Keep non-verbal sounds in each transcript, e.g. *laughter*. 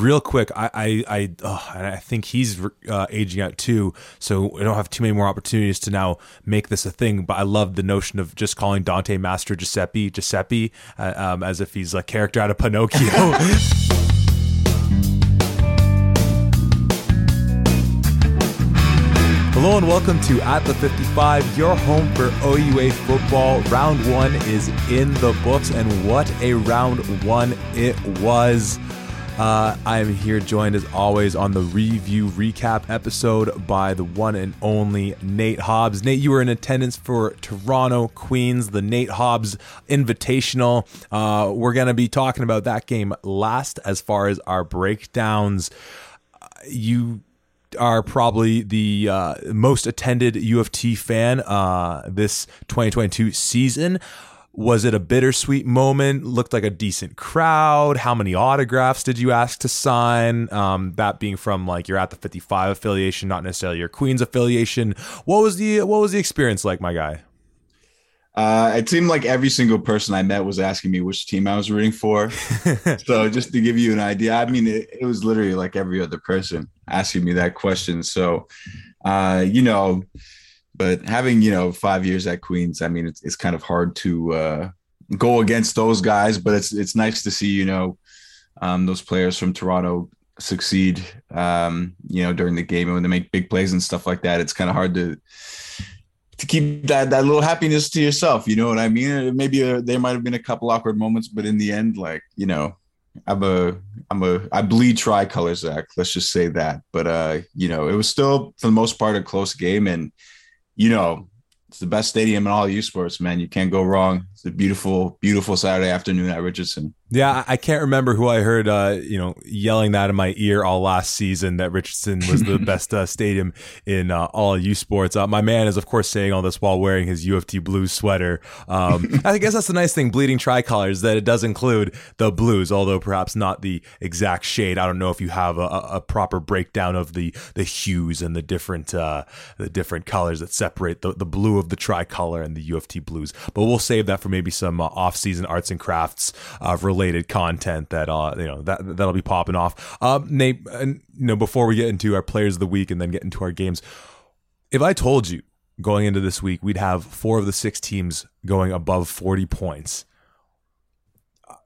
Real quick, I I I, oh, I think he's uh, aging out too, so I don't have too many more opportunities to now make this a thing. But I love the notion of just calling Dante Master Giuseppe Giuseppe uh, um, as if he's a character out of Pinocchio. *laughs* Hello and welcome to At the 55, your home for OUA football. Round one is in the books, and what a round one it was. Uh, I am here joined as always on the review recap episode by the one and only Nate Hobbs. Nate, you were in attendance for Toronto Queens, the Nate Hobbs Invitational. Uh, we're going to be talking about that game last as far as our breakdowns. You are probably the uh, most attended U of T fan uh, this 2022 season. Was it a bittersweet moment? Looked like a decent crowd. How many autographs did you ask to sign? Um, that being from like you're at the 55 affiliation, not necessarily your Queens affiliation. What was the what was the experience like, my guy? Uh, it seemed like every single person I met was asking me which team I was rooting for. *laughs* so just to give you an idea, I mean, it, it, was literally like every other person asking me that question. So, uh, you know, but having you know five years at Queens, I mean, it's it's kind of hard to uh, go against those guys. But it's it's nice to see you know um, those players from Toronto succeed. Um, you know, during the game and when they make big plays and stuff like that, it's kind of hard to to keep that that little happiness to yourself. You know what I mean? Maybe uh, there might have been a couple awkward moments, but in the end, like you know, I'm a I'm a I bleed tricolor, Zach. Let's just say that. But uh, you know, it was still for the most part a close game, and you know, it's the best stadium in all U Sports, man. You can't go wrong. It's a beautiful, beautiful Saturday afternoon at Richardson. Yeah, I can't remember who I heard, uh, you know, yelling that in my ear all last season that Richardson was the *laughs* best uh, stadium in uh, all U Sports. Uh, my man is, of course, saying all this while wearing his U of T Blues sweater. Um, *laughs* I guess that's the nice thing, bleeding tricolors, that it does include the blues, although perhaps not the exact shade. I don't know if you have a, a proper breakdown of the the hues and the different uh, the different colors that separate the, the blue of the tricolor and the U of T Blues. But we'll save that for maybe some uh, off season arts and crafts related related content that uh you know that that'll be popping off. Um, Nate, and you know before we get into our players of the week and then get into our games, if I told you going into this week we'd have four of the six teams going above forty points,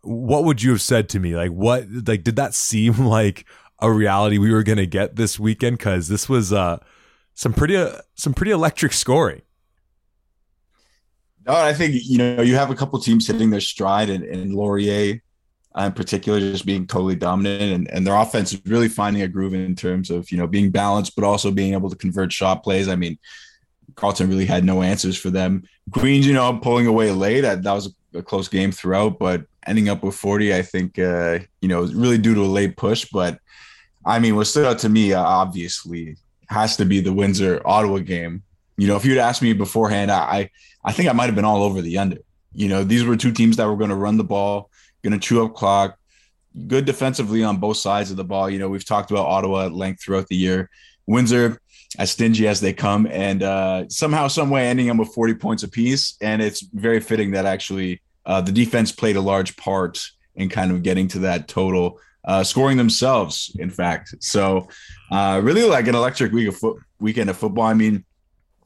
what would you have said to me? Like what like did that seem *laughs* like a reality we were gonna get this weekend? Because this was uh some pretty uh, some pretty electric scoring. No, I think you know you have a couple teams hitting their stride, and, and Laurier uh, in particular just being totally dominant, and, and their offense is really finding a groove in terms of you know being balanced, but also being able to convert shot plays. I mean, Carleton really had no answers for them. Queens, you know, pulling away late. That, that was a, close game throughout, but ending up with 40, I think, uh, you know, really due to a late push. But I mean, what stood out to me, uh, obviously, has to be the Windsor Ottawa game. You know, if you'd asked me beforehand, I I think I might have been all over the under. You know, these were two teams that were going to run the ball, going to chew up clock, good defensively on both sides of the ball. You know, we've talked about Ottawa at length throughout the year. Windsor, as stingy as they come, and uh, somehow, some way, ending them with 40 points apiece. And it's very fitting that actually uh, the defense played a large part in kind of getting to that total, uh, scoring themselves, in fact. So, uh, really like an electric week of fo- weekend of football. I mean,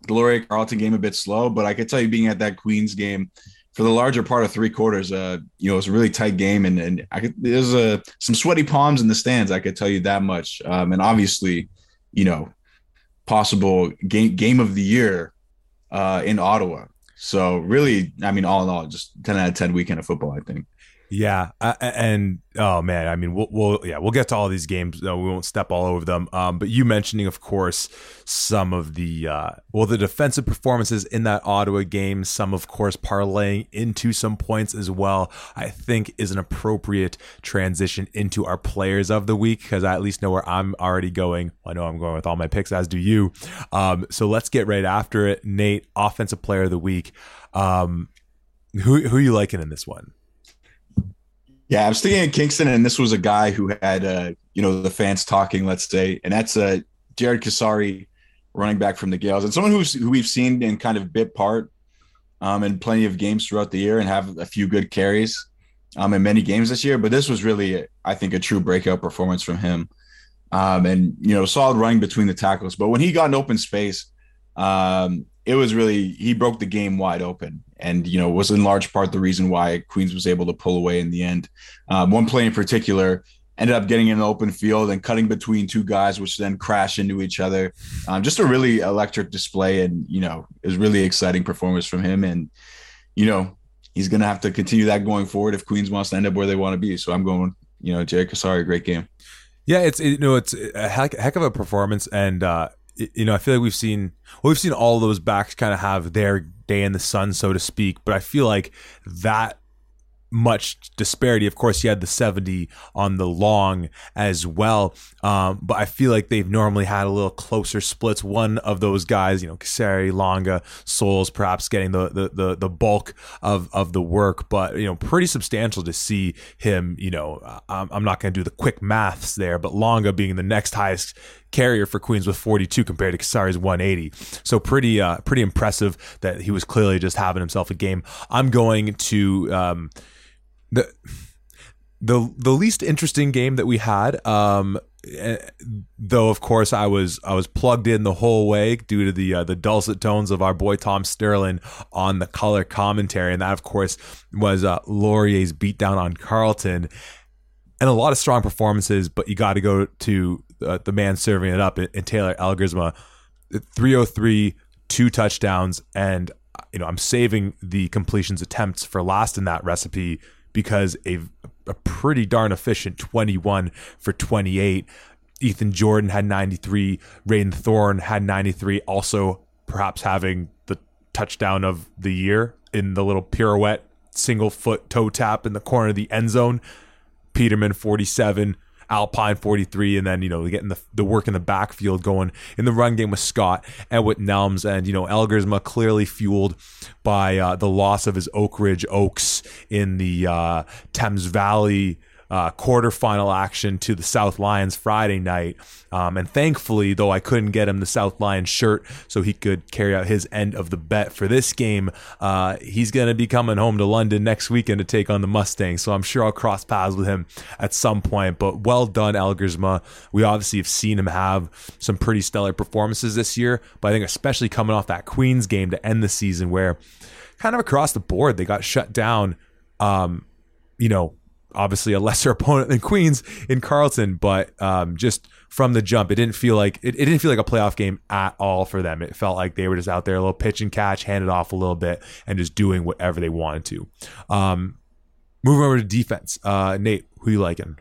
the Carleton game a bit slow, but I could tell you being at that Queens game for the larger part of three quarters, uh, you know, it was a really tight game, and and I could there's uh, some sweaty palms in the stands. I could tell you that much. Um, and obviously, you know, possible game game of the year uh, in Ottawa. So really, I mean, all in all, just ten out of ten weekend of football. I think. Yeah, uh, and oh man, I mean, we'll, we'll, yeah, we'll get to all these games. No, we won't step all over them. Um, but you mentioning, of course, some of the uh, well, the defensive performances in that Ottawa game. Some, of course, parlaying into some points as well. I think is an appropriate transition into our players of the week because I at least know where I'm already going. I know I'm going with all my picks, as do you. Um, so let's get right after it. Nate, offensive player of the week. Um, who who are you liking in this one? Yeah, I was thinking of Kingston, and this was a guy who had, uh, you know, the fans talking, let's say, and that's uh, Jared Chisari, running back from the Gaels, and someone who's who we've seen in kind of bit part um, in plenty of games throughout the year and have a few good carries. um, in many games this year, but this was really, I think, a true breakout performance from him. Um, and you know, solid running between the tackles. But when he got an open space, um, it was really he broke the game wide open, and you know was in large part the reason why Queens was able to pull away in the end. Um, one play in particular ended up getting in an open field and cutting between two guys, which then crash into each other. Um, just a really electric display, and you know, it was really exciting performance from him. And you know, he's going to have to continue that going forward if Queens wants to end up where they want to be. So I'm going, you know, Jay Sorry, great game. Yeah, it's you know it's a heck, heck of a performance, and uh, you know I feel like we've seen well, we've seen all those backs kind of have their day in the sun, so to speak. But I feel like that much disparity. Of course, you had the 70 on the long as well. Um, but I feel like they've normally had a little closer splits. One of those guys, you know, Chisari, Longa, Souls, perhaps getting the, the, the, the, bulk of, of the work, but, you know, pretty substantial to see him, you know, I'm, I'm not going to do the quick maths there, but Longa being the next highest carrier for Queens with 42 compared to Chisari's 180. So pretty, uh, pretty impressive that he was clearly just having himself a game. I'm going to, um, the the the least interesting game that we had um eh, though of course I was I was plugged in the whole way due to the uh, the dulcet tones of our boy Tom Sterling on the color commentary and that of course was uh, Laurier's beatdown on Carleton, and a lot of strong performances but you got to go to uh, the man serving it up in, in Taylor Elgersma 303 two touchdowns and you know I'm saving the completions attempts for last in that recipe because a, a pretty darn efficient 21 for 28. Ethan Jordan had 93. Rain Thorne had 93. Also, perhaps having the touchdown of the year in the little pirouette single foot toe tap in the corner of the end zone. Peterman 47. Alpine 43, and then, you know, getting the, the work in the backfield going in the run game with Scott and with Nelms. And, you know, Elgersma clearly fueled by uh, the loss of his Oak Ridge Oaks in the uh, Thames Valley uh, quarterfinal action to the South Lions Friday night. Um, and thankfully, though I couldn't get him the South Lions shirt so he could carry out his end of the bet for this game, uh, he's going to be coming home to London next weekend to take on the Mustangs. So I'm sure I'll cross paths with him at some point. But well done, Elgersma. We obviously have seen him have some pretty stellar performances this year, but I think especially coming off that Queens game to end the season where kind of across the board they got shut down. Um, you know, obviously a lesser *laughs* opponent than Queens in Carleton, but um, just from the jump, it didn't feel like it, it, didn't feel like a playoff game at all for them. It felt like they were just out there a little pitch and catch, handed off a little bit, and just doing whatever they wanted to. Um, moving over to defense, uh, Nate, who you liking?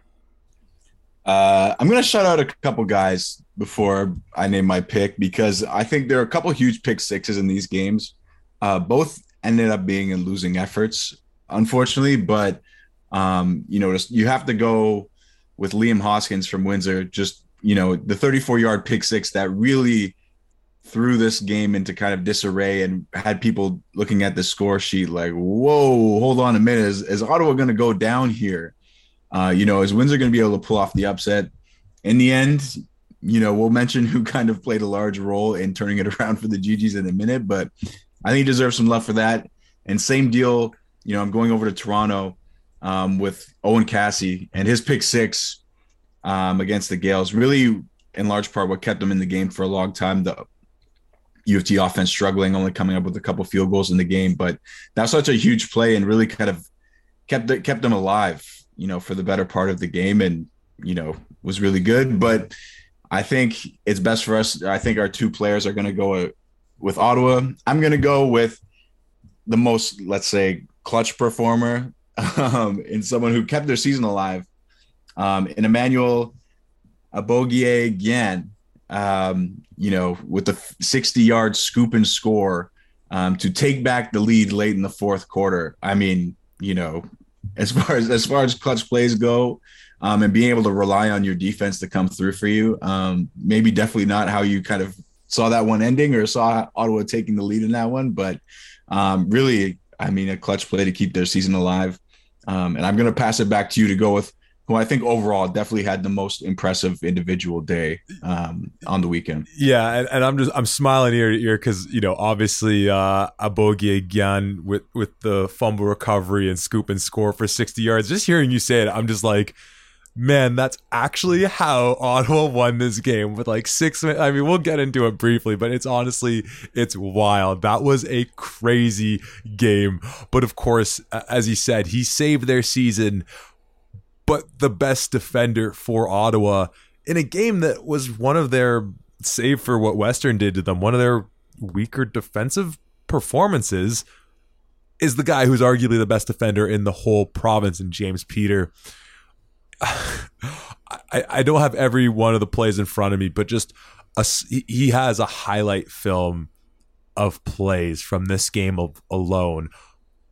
Uh, I'm gonna shout out a couple guys before I name my pick because I think there are a couple huge pick sixes in these games. Uh, both ended up being in losing efforts, unfortunately, but um, you know, just, you have to go with Liam Hoskins from Windsor. Just you know, the 34 yard pick six that really threw this game into kind of disarray and had people looking at the score sheet like, whoa, hold on a minute. Is, is Ottawa going to go down here? Uh, you know, is Windsor going to be able to pull off the upset? In the end, you know, we'll mention who kind of played a large role in turning it around for the GGs in a minute, but I think he deserves some love for that. And same deal, you know, I'm going over to Toronto um, with Owen Cassie and his pick six um, against the Gaels. Really, in large part, what kept them in the game for a long time. The U of T offense struggling, only coming up with a couple field goals in the game, but that's such a huge play and really kind of kept it, kept them alive, you know, for the better part of the game, and you know was really good. But I think it's best for us. I think our two players are going to go with Ottawa. I'm going to go with the most, let's say, clutch performer um, in someone who kept their season alive. Um, in Emmanuel Abogie again, um, you know, with the 60 yard scoop and score um, to take back the lead late in the fourth quarter. I mean, you know, as far as as far as clutch plays go, um, and being able to rely on your defense to come through for you, um, maybe definitely not how you kind of saw that one ending or saw Ottawa taking the lead in that one, but um, really, I mean, a clutch play to keep their season alive. Um, and I'm going to pass it back to you to go with who I think overall definitely had the most impressive individual day um, on the weekend. Yeah, and, and, I'm just I'm smiling ear to ear because you know obviously uh, Abogi again with with the fumble recovery and scoop and score for 60 yards. Just hearing you say it, I'm just like man, that's actually how Ottawa won this game with like six. I mean, we'll get into it briefly, but it's honestly, it's wild. That was a crazy game. But of course, as he said, he saved their season, but the best defender for Ottawa in a game that was one of their, save for what Western did to them, one of their weaker defensive performances is the guy who's arguably the best defender in the whole province in James Peter. *laughs* I, I don't have every one of the plays in front of me, but just a, he has a highlight film of plays from this game of, alone.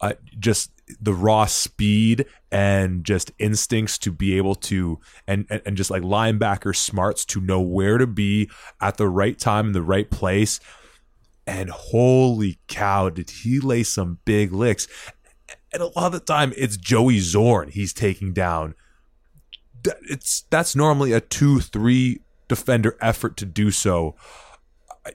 Uh, just the raw speed and just instincts to be able to and, and and just like linebacker smarts to know where to be at the right time in the right place. And holy cow, did he lay some big licks? And a lot of the time, it's Joey Zorn he's taking down it's that's normally a two three defender effort to do so.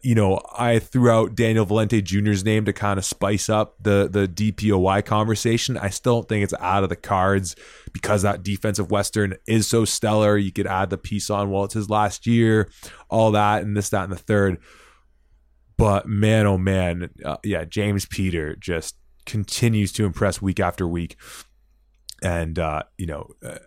You know, I threw out Daniel Valente Jr.'s name to kind of spice up the the DPOY conversation. I still don't think it's out of the cards because that defensive Western is so stellar. You could add the piece on, well, it's his last year, all that, and this, that, and the third. But man, oh man, uh, yeah, James Peter just continues to impress week after week. And, uh, you know, uh,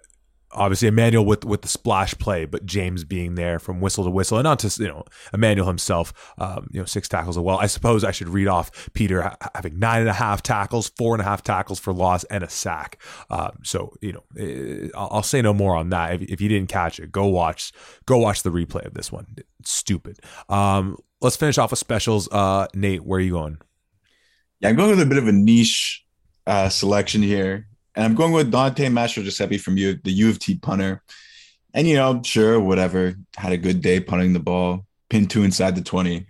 obviously Emmanuel with with the splash play, but James being there from whistle to whistle, and not just you know Emmanuel himself, um, you know six tackles as well. I suppose I should read off Peter having nine and a half tackles, four and a half tackles for loss, and a sack. Um, so you know eh, I'll say no more on that. If, if, you didn't catch it, go watch go watch the replay of this one. It's stupid. Um, let's finish off with specials. Uh, Nate, where are you going? Yeah, I'm going with a bit of a niche uh, selection here. And I'm going with Dante Mastrogiuseppe from U, the U of T punter. And, you know, sure, whatever, had a good day punting the ball, pin two inside the 20.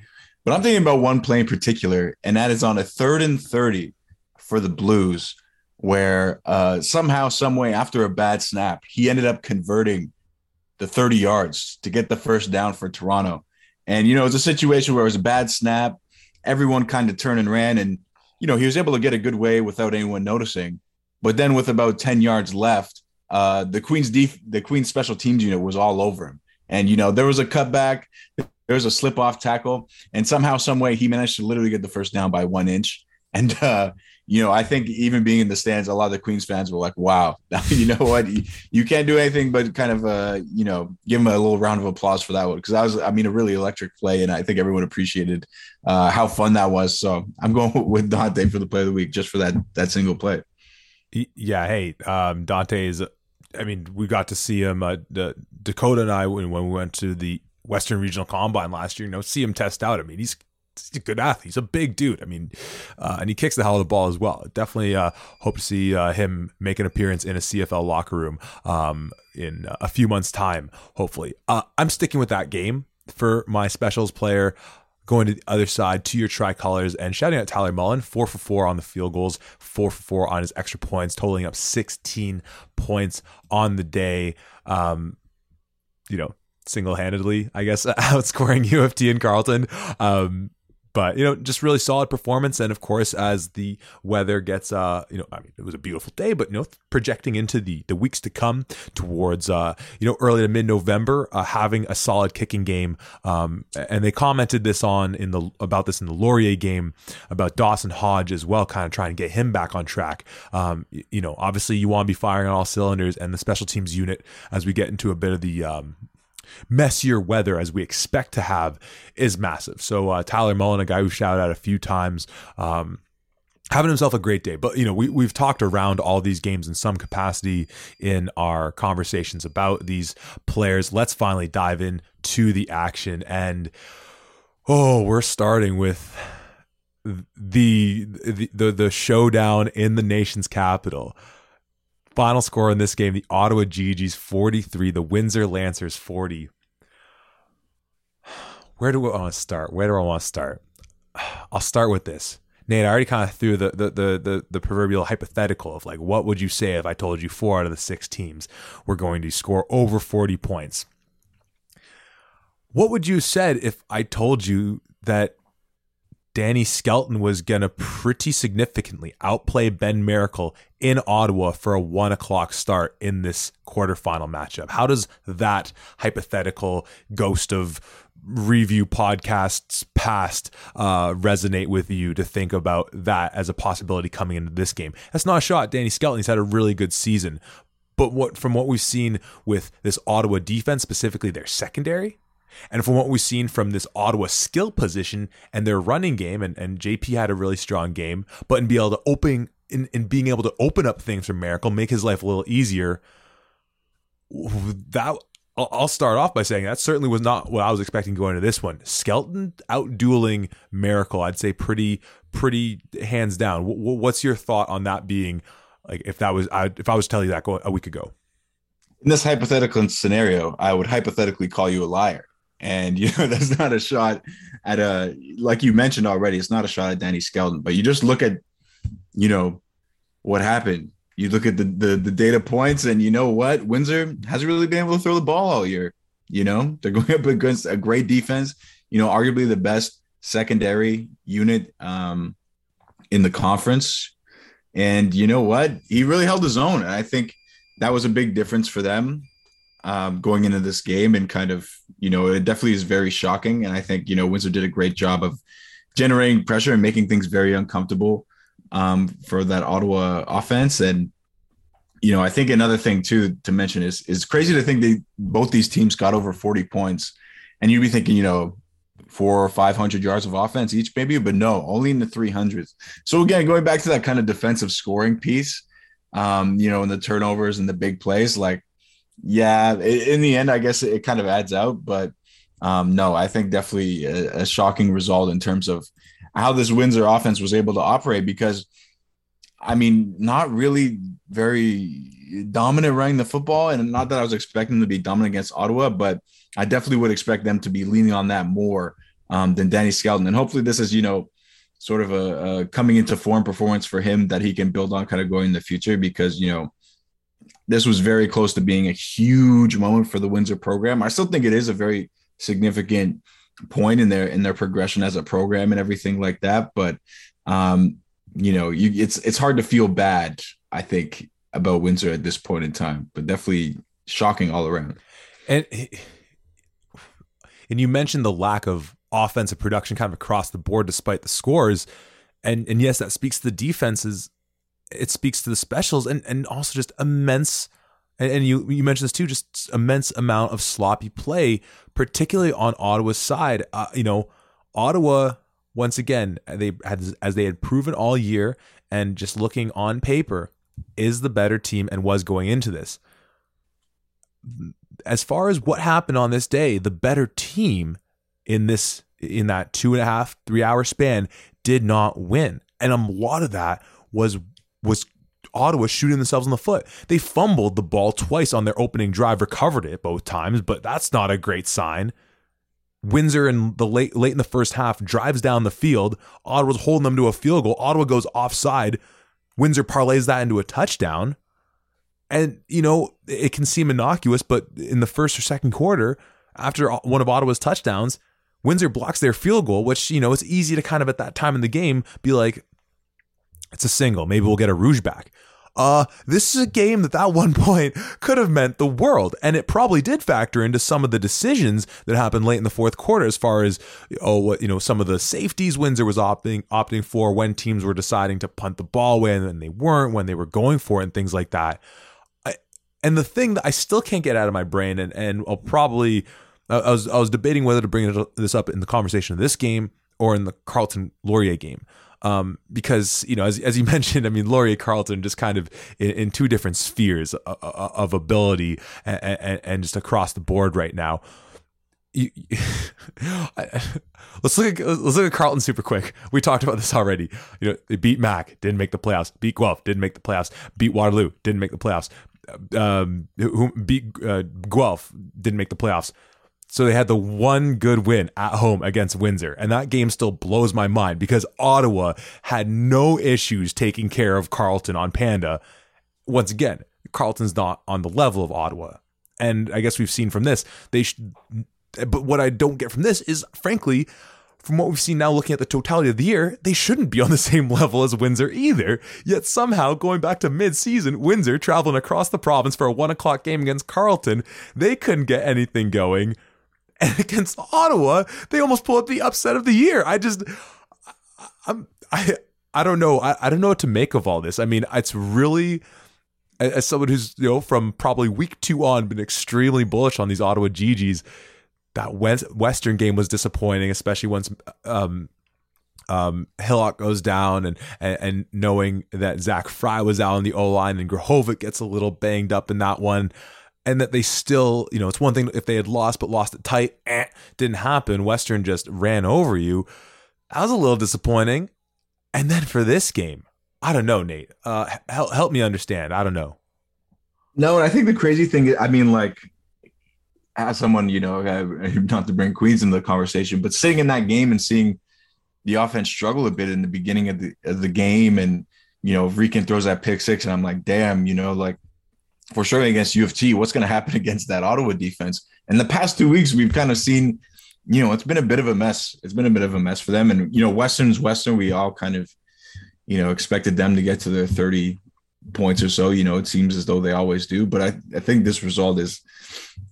But I'm thinking about one play in particular, and that is on a third and 30 for the Blues, where uh, somehow, someway, after a bad snap, he ended up converting the 30 yards to get the first down for Toronto. And, you know, it's a situation where it was a bad snap. Everyone kind of turned and ran, and, you know, he was able to get a good way without anyone noticing. But then with about 10 yards left, uh, the Queen's def- the Queen's special teams unit was all over him. And you know, there was a cutback, there was a slip off tackle, and somehow, some way, he managed to literally get the first down by one inch. And uh, you know, I think even being in the stands, a lot of the Queens fans were like, "Wow, *laughs* you know what? You, can't do anything but kind of, uh, you know, give him a little round of applause for that one because I was, I mean, a really electric play, and I think everyone appreciated uh, how fun that was. So I'm going *laughs* with Dante for the play of the week just for that that single play yeah, hey, um, Dante is. I mean, we got to see him. Uh, the, Dakota and I when, when we went to the Western Regional Combine last year. You know, see him test out. I mean, he's he's a good athlete. He's a big dude. I mean, uh, and he kicks the hell of the ball as well. Definitely uh, hope to see uh, him make an appearance in a CFL locker room um, in a few months' time, hopefully. Uh, I'm sticking with that game for my specials player going to the other side to your tricolors and shouting out Tyler Mullen, four for four on the field goals, four for four on his extra points, totaling up 16 points on the day. Um, you know, single handedly, I guess, *laughs* outscoring U of T and Carleton. Um, but you know just really solid performance. And of course as the weather gets uh you know i mean it was a beautiful day but you know projecting into the the weeks to come towards uh you know early to mid november uh, having a solid kicking game um and they commented this on in the about this in the laurier game about dawson hodge as well kind of trying to get him back on track. Um you know obviously you want to be firing on all cylinders and the special teams unit as we get into a bit of the um messier weather as we expect to have is massive. So uh, Tyler Mullen, a guy who shouted out a few times, um, having himself a great day. But you know, we we've talked around all these games in some capacity in our conversations about these players. Let's finally dive in to the action and oh, we're starting with the the the, the showdown in the nation's capital. Final score in this game the Ottawa Gee-Gees 43, the Windsor Lancers 40. *sighs* Where do I want to start? Where do I want to start? *sighs* I'll start with this. Nate, I already kind of threw the, the the the the proverbial hypothetical of like, what would you say if I told you four out of the six teams were going to score over forty points? What would you said if I told you that Danny Skelton was going to pretty significantly outplay Ben Miracle in Ottawa for a one o'clock start in this quarterfinal matchup? How does that hypothetical ghost of review podcasts past uh, resonate with you to think about that as a possibility coming into this game? That's not a shot. Danny Skelton, he's had a really good season. But what from what we've seen with this Ottawa defense, specifically their secondary, and from what we've seen from this Ottawa skill position and their running game, and, and JP had a really strong game, but in being able to open in, in being able to open up things for Miracle, make his life a little easier. That I'll start off by saying that certainly was not what I was expecting going to this one. Skelton out dueling Miracle, I'd say pretty pretty hands down. What's your thought on that being like if that was I, if I was telling you that a week ago? In this hypothetical scenario, I would hypothetically call you a liar and *laughs* you know, that's not a shot at a like you mentioned already, it's not a shot at Danny Skelton, but you just look at, you know, what happened. You look at the, the the data points, and you know what? Windsor hasn't really been able to throw the ball all year. You know, they're *laughs* going up against a great defense, you know, arguably the best secondary unit um, in the conference. And you know what? He really held his own. And I think that was a big difference for them um, going into this game and kind of, you know, it definitely is very shocking. And I think, you know, Windsor did a great job of generating pressure and making things very uncomfortable um, for that Ottawa offense. And, you know, I think another thing too to mention is is crazy to think they both these teams got over 40 points. And you'd be thinking, you know, four or 500 yards of offense each, maybe, but no, only in the 300s. So again, going back to that kind of defensive scoring piece, um, you know, and the turnovers and the big plays, like yeah, in the end, I guess it kind of adds out. But um, no, I think definitely a, a, shocking result in terms of how this Windsor offense was able to operate because, I mean, not really very dominant running the football. And not that I was expecting to be dominant against Ottawa, but I definitely would expect them to be leaning on that more um, than Danny Skelton. And hopefully, this is, you know, sort of a, a coming into form performance for him that he can build on kind of going in the future because, you know, this was very close to being a huge moment for the Windsor program. I still think it is a very significant point in their in their progression as a program and everything like that. But um, you know, you, it's it's hard to feel bad. I think about Windsor at this point in time, but definitely shocking all around. And and you mentioned the lack of offensive production kind of across the board despite the scores. And and yes, that speaks to the defenses it speaks to the specials and, and also just immense and, and you you mentioned this too just immense amount of sloppy play particularly on Ottawa's side. Uh, you know Ottawa once again they had as they had proven all year and just looking on paper is the better team and was going into this. As far as what happened on this day the better team in this in that two and a half three hour span did not win. And a lot of that was was Ottawa shooting themselves in the foot. They fumbled the ball twice on their opening drive, recovered it both times, but that's not a great sign. Windsor in the late late in the first half drives down the field. Ottawa's holding them to a field goal. Ottawa goes offside. Windsor parlays that into a touchdown. And you know, it can seem innocuous, but in the first or second quarter, after one of Ottawa's touchdowns, Windsor blocks their field goal, which, you know, it's easy to kind of at that time in the game be like, it's a single. Maybe we'll get a Rouge back. Uh, this is a game that that *laughs* one point could have meant the world, and it probably did factor into some of the decisions that happened late in the fourth quarter, as far as oh, you know, some of the safeties Windsor was opting opting for when teams were deciding to punt the ball away and then they weren't when they were going for it and things like that. I, and the thing that I still can't get out of my brain, and and I'll probably I was I was debating whether to bring this up in the conversation of this game or in the Carleton Laurier game. Um, because you know, as, as you *laughs* mentioned, I mean, Laurier Carleton just kind of in, in two different spheres of, of ability and, and, and, just across the board right now. *laughs* Let's look at let's look at Carleton super quick. We talked about this already. You know, they beat Mac, didn't make the playoffs. Beat Guelph, didn't make the playoffs. Beat Waterloo, didn't make the playoffs. Um, who beat uh, Guelph, didn't make the playoffs So they had the one good win at home against Windsor. And that game still blows my mind because Ottawa had no issues taking care of Carleton on Panda. Once again, Carleton's not on the level of Ottawa. And I guess we've seen from this, they sh- but what I don't get from this is frankly, from what we've seen now looking at the totality of the year, they shouldn't be on the *laughs* same level as Windsor either. Yet somehow, going back to mid season, Windsor traveling across the province for a one o'clock game against Carleton, they couldn't get anything going. And against Ottawa, they almost pull up the upset of the year. I just, I'm, I, I don't know. I, I don't know what to make of all this. I mean, it's really, as someone who's, you know, from probably week two on, been extremely bullish on these Ottawa GGs that Western game was disappointing, especially once um, um, Hillock goes down and, and, and knowing that Zach Fry was out on the O line and Grahovic gets a little banged up in that one. And that they still, you know, it's one thing if they had lost, but lost it tight, eh, didn't happen. Western just ran over you. That was a little disappointing. And then for this game, I don't know, Nate. Uh, help help me understand. I don't know. No, and I think the crazy thing, I mean, like as someone, you know, not to bring Queens into the conversation, but sitting in that game and seeing the offense struggle a bit in the beginning of the of the game, and you know, Rican throws that pick six, and I'm like, damn, you know, like for sure against U of T, what's going to happen *laughs* against that Ottawa defense? And the past two weeks, we've kind of seen, you know, it's been a bit of a mess. It's been a bit of a mess for them, and you know, Western's Western. We all kind of, you know, expected them to get to their 30 points or so. You know, it seems as though they always do. But I, I think this result is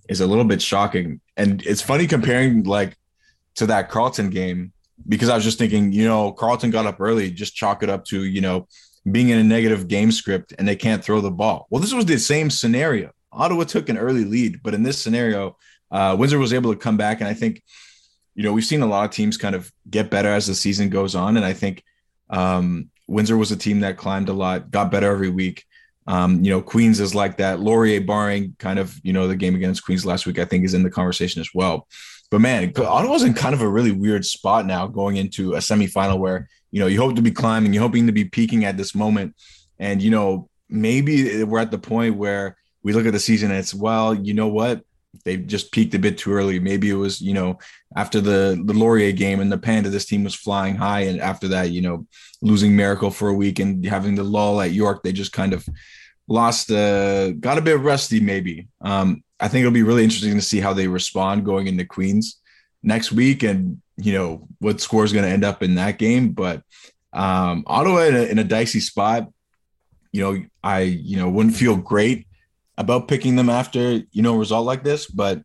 is a little bit shocking. And it's funny comparing like to that Carleton game because I was just thinking, you know, Carleton got up early, just chalk it up to, you know, being in a negative game script and they can't throw the ball. Well, this was the same scenario. Ottawa took an early lead, but in this scenario, uh, Windsor was able to come back. And I think, you know, we've seen a lot of teams kind of get better as the season goes on. And I think um, Windsor was a team that climbed a lot, got better every week. Um, you know, Queens is like that. Laurier, barring kind of, you know, the game against Queens last week, I think is in the conversation as well. But man, Ottawa's in kind of a really weird spot now going into a semifinal where, you know, you hope to be climbing, you're hoping to be peaking at this moment. And, you know, maybe we're at the point where we look at the season and it's, well, you know what? They just peaked a bit too early. Maybe it was, you know, after the the Laurier game and the Panda, this team was flying high, and after that, you know, losing Miracle for a week and having the lull at York, they just kind of lost, uh, got a bit rusty. Maybe. Um, I think it'll be really interesting to see how they respond going into Queens next week, and you know what score is going to end up in that game. But um, Ottawa in a, in a dicey spot. You know, I you know wouldn't feel great about picking them after you know a result like this, but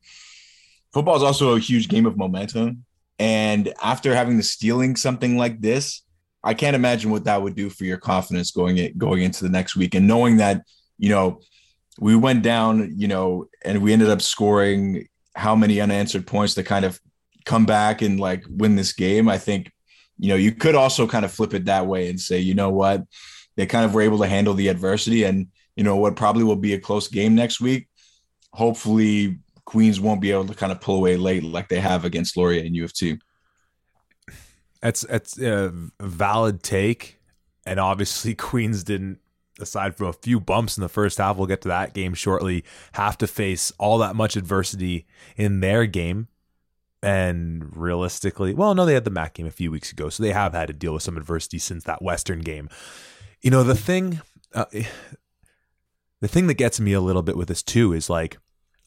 football is also a huge game of momentum. And after having the stealing something like this, I can't imagine what that would do for your confidence going it going into the next week and knowing that you know we went down, you know, and we ended up scoring how many unanswered points to kind of come back and like win this game. I think you know you could also kind of flip it that way and say, you know what, they kind of were able to handle the adversity and you know what probably will be a close game next week. Hopefully, Queens won't be able to kind of pull away late like they have against Laurier and U of T. That's that's a valid take, and obviously *laughs* Queens didn't. Aside from a few bumps in the first half, we'll get to that game shortly. Have to face all that much adversity in their game, and realistically, well, no, they had the MAC game a few weeks ago, so they have had to deal with some adversity since that Western game. You know, the thing, uh, *sighs* the thing that gets me a little bit with this too is like,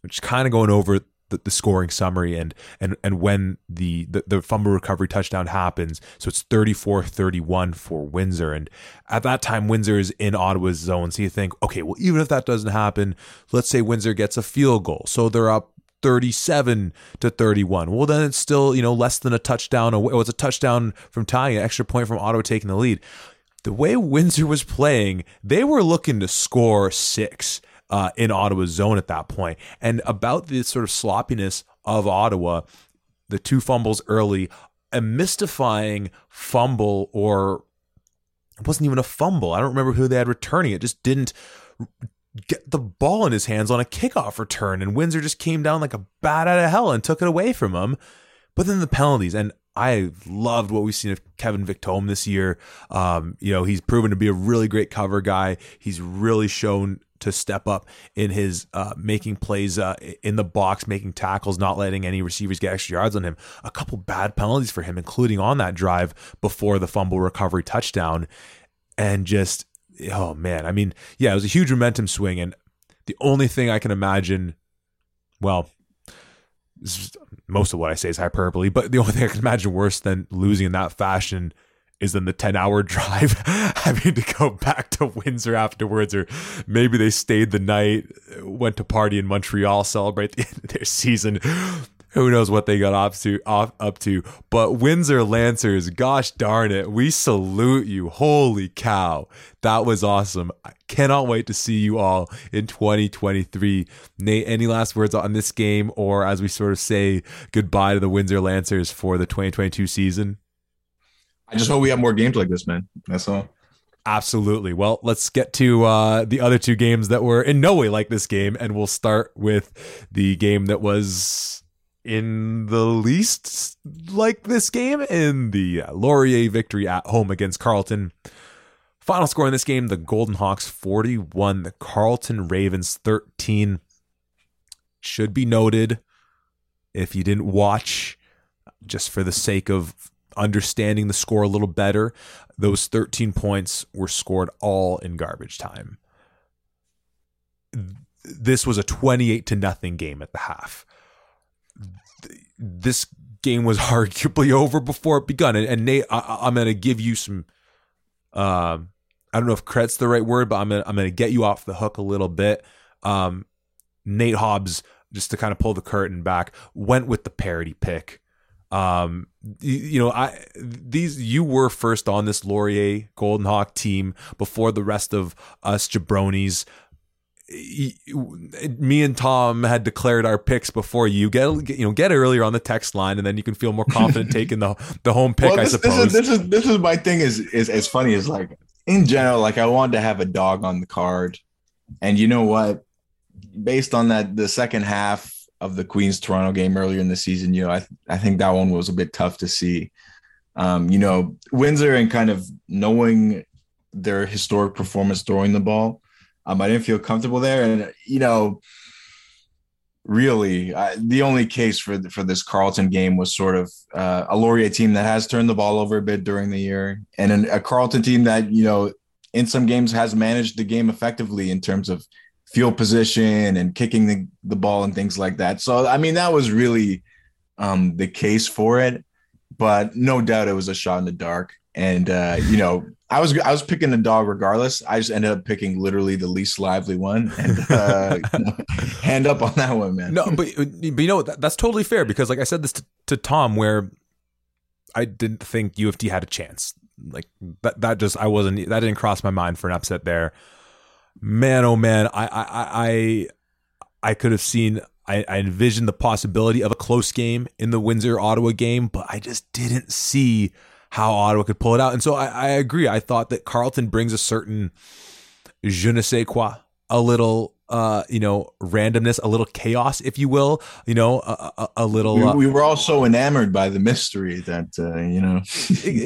just kind of going over the, the, scoring summary and and and when the, the, the fumble recovery touchdown happens. So it's 34-31 for Windsor. And at that time Windsor is in Ottawa's zone. So you think okay well even if that doesn't happen let's say Windsor gets a field goal. So they're up 37 to 31 well then it's still you know less than a touchdown away. It was a touchdown from tying an extra point from Ottawa taking the lead. The way Windsor was playing, they were looking to score six uh, in Ottawa's zone at that point. And about the sort of sloppiness of Ottawa, the two fumbles early, a mystifying fumble, or it wasn't even a fumble. I don't remember who they had returning it, just didn't get the ball in his hands on a kickoff return. And Windsor just came down like a bat out of hell and took it away from him. But then the penalties, and I loved what we've seen of Kevin Victome this year. Um, you know, he's proven to be a really great cover guy. He's really shown to step up in his uh, making plays uh, in the box, making tackles, not letting any receivers get extra yards on him. A couple bad penalties for him, including on that drive before the fumble recovery touchdown, and just oh man, I mean, yeah, it was a huge momentum swing, and the only thing I can imagine, well, most of what I say is hyperbole, but the only thing I can imagine worse than losing in that fashion is then the 10 hour *laughs* drive having to go back to Windsor afterwards, or maybe they stayed the night, went to party in Montreal, celebrate the *laughs* end of their season. Who knows what they got up to, off, up to? But Windsor Lancers, gosh darn it, we salute you. Holy cow. That was awesome. I cannot wait to see you all in 2023. Nate, any last words on this game, or as we sort of say goodbye to the Windsor Lancers for the 2022 season? I just hope we have more games like this, man. That's all. Absolutely. Well, let's get to uh, the other two games that were in no way like this game, and we'll start with the game that was in the least like this game in the Laurier victory at home against Carleton. Final score in this game: the Golden Hawks forty-one, the Carleton Ravens thirteen. Should be noted if you didn't watch, just for the sake of understanding the score a little better, those 13 points were scored all in garbage time. This was a 28 to nothing game at the half. This game was *laughs* arguably over before it begun. And, and Nate, I, am going to give you some. Um, I don't know if credit's the right word, but I'm gonna I'm gonna get you off the hook a little bit. Um, Nate Hobbs, just to kind of pull the curtain back, went with the parody pick um, you, you, know, I these you were first on this Laurier Golden Hawk team before the rest of us jabronis. Me and Tom had declared our picks before you. Get you know get earlier on the text line, and then you can feel more confident *laughs* taking the the home pick. Well, this, I suppose this is, this is this is my thing. Is is as funny as like in general, like I wanted to have a dog on the card, and you know what? Based on that, the second half of the Queens Toronto game earlier in the season, you know, I th- I think that one was a bit tough to see. Um, you know, Windsor and kind of knowing their historic performance throwing the ball, um, I didn't feel comfortable there. And you know, really, I, the only case for for this Carleton game was sort of uh, a Laurier team that has turned the ball over a bit during the year, and an, a Carleton team that you know in some games has managed the game effectively in terms of field position and kicking the, the ball and things like that. So, I mean, that was really um, the case for it, but no doubt it was a shot in the dark. And, uh, you know, I was, I was picking the dog regardless. I just ended up picking literally the least lively one and uh, *laughs* hand up on that one, man. No, but, but you know, that, that's totally fair because like I said this to, to Tom, where I didn't think U of T had a chance. Like that, that just, I wasn't, that didn't cross my mind for an upset there man, oh man, I I I I could have seen. I, I envisioned the possibility of a close game in the Windsor Ottawa game, but I just didn't see how Ottawa could pull it out. And so I, I agree. I thought that Carleton brings a certain je ne sais quoi, a little uh, you know, randomness, a little chaos, if you will, you know, a, a, a little. We, uh, we, were all so enamored by the mystery that, uh, you know,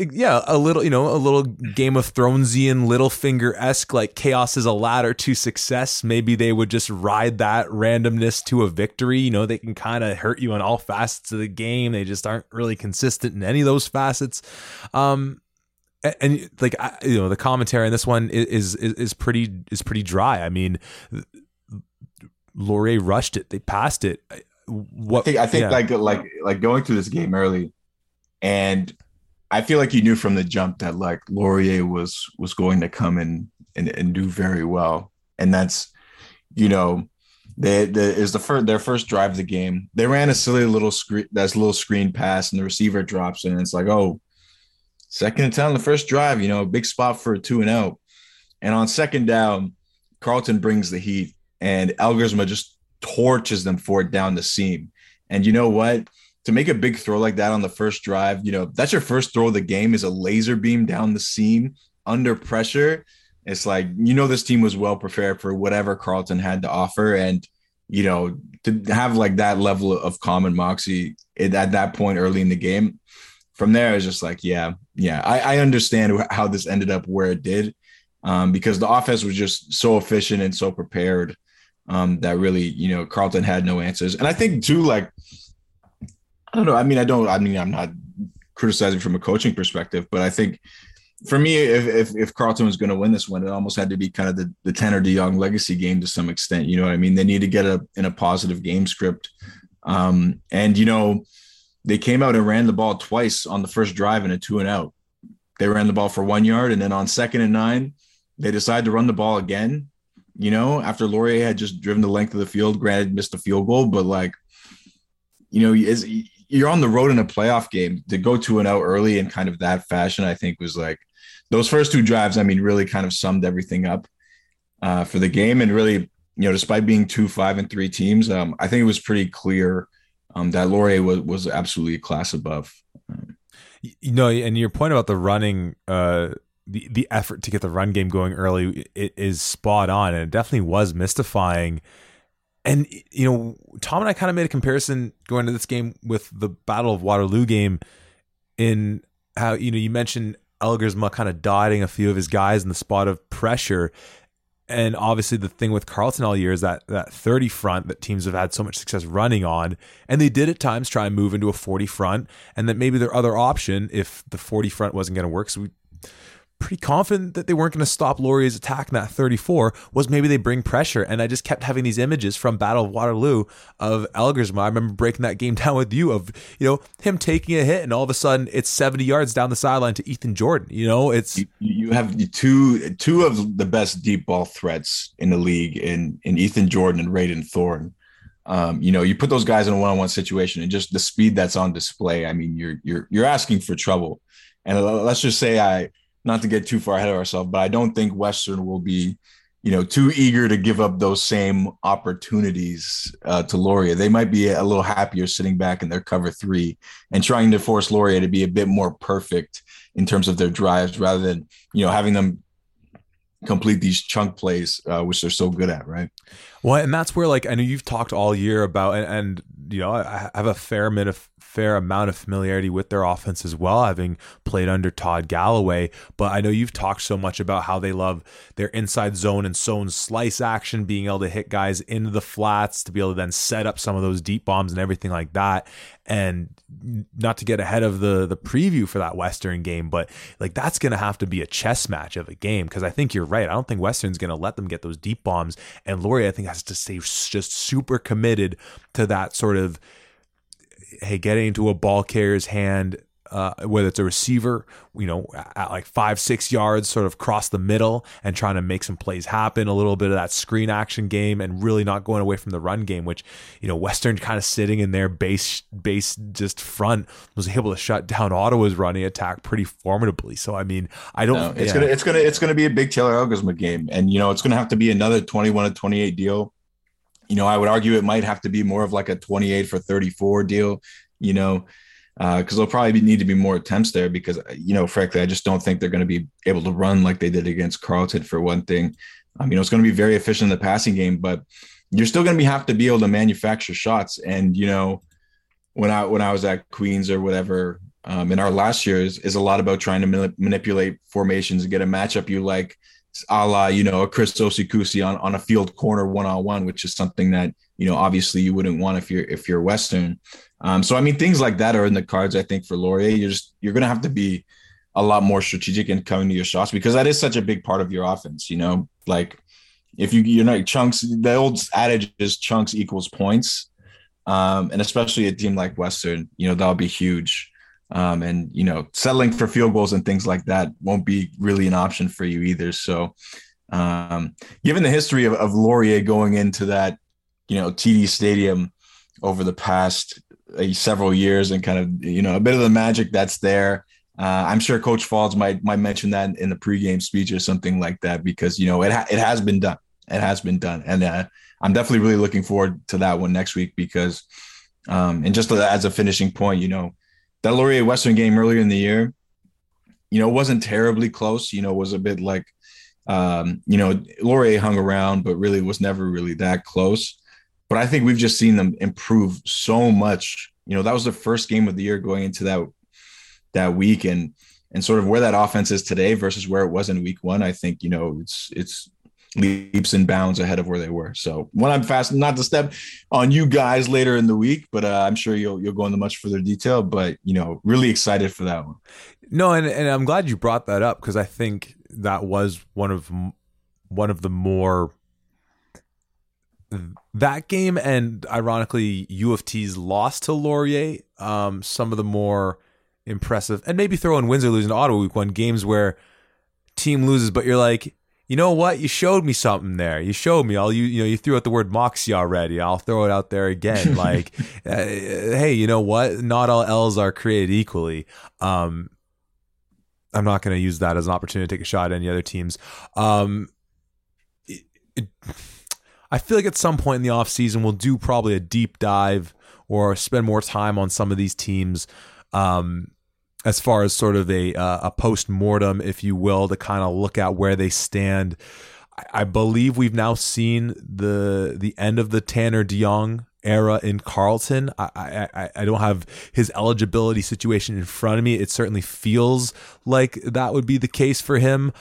*laughs* yeah, a little, you know, a little Game of Thronesian, Littlefinger esque, like chaos is a ladder to success. Maybe they would just ride that randomness to a victory. You know, they can kind of hurt you on all facets of the game. They just aren't really consistent in any of those facets. Um, and, and like you know the commentary on this one is, is is pretty is pretty dry. I mean, Laurier rushed it. They passed it. What I think, I think yeah. like like like going through this game early, and I feel like you knew from the jump that like Laurier was was going to come in and, and do very well. And that's you know, they the is the first their first drive of the game. They ran a silly little screen that's a little screen pass and the receiver drops in. And it's like, oh, second and 10 on the first drive, you know, big spot for a two and out. And on second down, Carleton brings the heat and Elgersma just torches them for it down the seam. And you know what? To make a big throw like that on the first drive, you know, that's your first throw of the game is a laser beam down the seam under pressure. It's like, you know, this team was well prepared for whatever Carleton had to offer. And, you know, to have like that level of common moxie at that point early in the game, from there, I was just like, yeah, yeah, I, I understand how this ended up where it did. um, because the offense was just so efficient and so prepared um, that really, you know, Carleton had no answers. And I think too, like, I don't know. I mean, I don't. I mean, I'm not criticizing from a coaching perspective, but I think for me, if if, if Carleton was going to win this one, it almost had to be kind of the the Tanner DeYoung legacy game to some extent. You know what I mean? They need to get a in a positive game script, um, and you know, they came out and ran the ball twice on the first drive and a two and out. They ran the ball for one yard, and then on second and nine, they decided to run the ball again. You know, after Laurier had just driven the length of the field, granted missed a field goal, but like, you know, is you're on the road in a playoff game to go to and out early in kind of that fashion. I think was like those first two drives. I mean, really kind of summed everything up uh, for the game, and really, you know, despite being two, five, and three teams, um, I think it was pretty clear um, that Laurier was was absolutely a class above. You know, and your point about the running. Uh the the effort to get the run game going early it is spot on and it definitely was mystifying. And you know tom and i kind of made a comparison going to this game with the battle of waterloo game in how you know you mentioned Elgersma kind of dotting a few of his guys in the spot of pressure. And obviously the thing with Carleton all year is that that 30 front that teams have had so much success running on and they did at times try and move into a 40 front and that maybe their other option if the 40 front wasn't going to work so we pretty confident that they weren't going to stop Laurier's attack in that 34 was maybe they bring pressure. And I just kept having these images from Battle of Waterloo of Elgersma. I remember breaking that game *laughs* down with you of, you know, him taking a hit and all of a sudden it's 70 yards down the sideline to Ethan Jordan. You know, it's you, you have two two of the best deep ball threats in the league in in Ethan Jordan and Rayden Thorn. Um, you know, you put those guys in a one-on-one situation and just the speed that's on display. I mean, you're you're you're asking for trouble. And let's just say I not to get too far ahead of ourselves, but I don't think Western will be, you know, too eager to give up those same opportunities uh, to Laurier. They might be a little happier sitting back in their cover three and trying to force Laurier to be a bit more perfect in terms of their drives rather than, you know, having them complete these chunk plays, uh, which they're so good at, right? Well, and that's where, like, I know you've talked all year about, and, and you know, I have a fair bit of fair amount of familiarity with their offense as well, having played under Todd Galloway. But I know you've talked so much about how they love their inside zone and zone slice action, being able to hit guys into the flats to be able to then set up some of those deep bombs and everything like that. And not to get ahead of the the preview for that Western game, but like that's going to have to be a chess match of a game because I think you're right. I don't think Western's going to let them get those deep bombs, and Laurier I think has to stay just super committed to that sort of hey, getting into a ball carrier's hand, uh, whether it's a receiver, you know, at like five, six yards, sort of cross the middle and trying to make some plays happen, a little bit of that screen action game and really not going away from the run game, which, you know, Western kind of sitting in their base, base just front was able to shut down Ottawa's running attack pretty formidably. So, I mean, I don't, no, it's yeah. going to, it's going to, it's going to be a big Taylor Elgersma game. And, you know, it's going to have to be another 21 to 28 deal you know, I would argue it might have to be more of like a 28 for 34 deal, you know, because uh, there'll probably be, need to be more attempts there because, you know, frankly, I just don't think they're going to be able to run like they did against Carleton for one thing. Um, you know, it's going to be very efficient in the passing game, but you're still going to have to be able to manufacture shots. And, you know, when I, when I was at Queens or whatever, um, in our last years is a lot about trying to manipulate formations and get a matchup you like a la, you know, a Chris Osikusi on, on a field corner one on one, which is something that, you know, obviously you wouldn't want if you're if you're Western. Um, so I mean things like that are in the cards, I think, for Laurier. You're just you're gonna have to be a lot more strategic in coming to your shots because that is such a big part of your offense, you know. Like if you you're not chunks, the old adage is chunks equals points. Um, and especially a team like Western, you know, that'll be huge. Um, and you know, settling for field goals and things like that won't be really an option for you either. So, um, given the history of, of Laurier going into that, you know, TD Stadium over the past uh, several years and kind of you know a bit of the magic that's there. Uh, I'm sure Coach Faulds might might mention that in the pregame speech or something like that because you know it ha- it has been done. It has been done, and uh, I'm definitely really looking forward to that one next week because, um, and just as a finishing point, you know, that Laurier Western game earlier in the year, you know, wasn't terribly close. You know, was a bit like, um, you know, Laurier hung around, but really was never really that close. But I think we've just seen them improve so much. You know, that was the first game of the year going into that that week, and and sort of where that offense is today versus where it was in week one, I think, you know, it's, it's, leaps and bounds ahead of where they were. So when I'm fast, not to step on you guys later in the week, but uh, I'm sure you'll you'll go into much further detail. But you know, really excited for that one. No, and and I'm glad you brought that up because I think that was one of one of the more that game and ironically U of T's loss to Laurier, um, some of the more impressive and maybe throw in wins or losing to Ottawa week one games where team loses, but you're like, you know what? You showed me something there. You showed me. All you you know you threw out the word moxie already. I'll throw it out there again. *laughs* like, uh, hey, you know what? Not all L's are created equally. Um, I'm not going to use that as an opportunity to take a shot at any other teams. Um, it, it, I feel like at some point in the off season we'll do probably a deep dive or spend more time on some of these teams. Um, as far as sort of a uh, a post mortem, if you will, to kind of look at where they stand. I, believe we've now seen the the end of the Tanner DeYoung era in Carleton. I, I I don't have his eligibility situation in front of me. It certainly feels like that would be the case for him.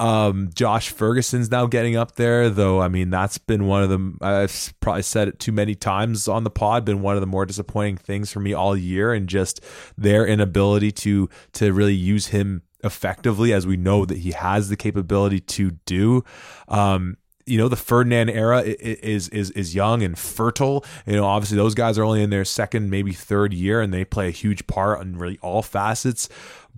Um, Josh Ferguson's now getting up there, though. I mean, that's been one of the I've probably said it too many times on the pod. Been one of the more disappointing things for me all year, and just their inability to to really use him effectively, as we know that he has the capability to do. Um, you know the Ferdinand era is is is young and fertile. You know, obviously those guys are only in their second, maybe third year, and they play a huge part in really all facets.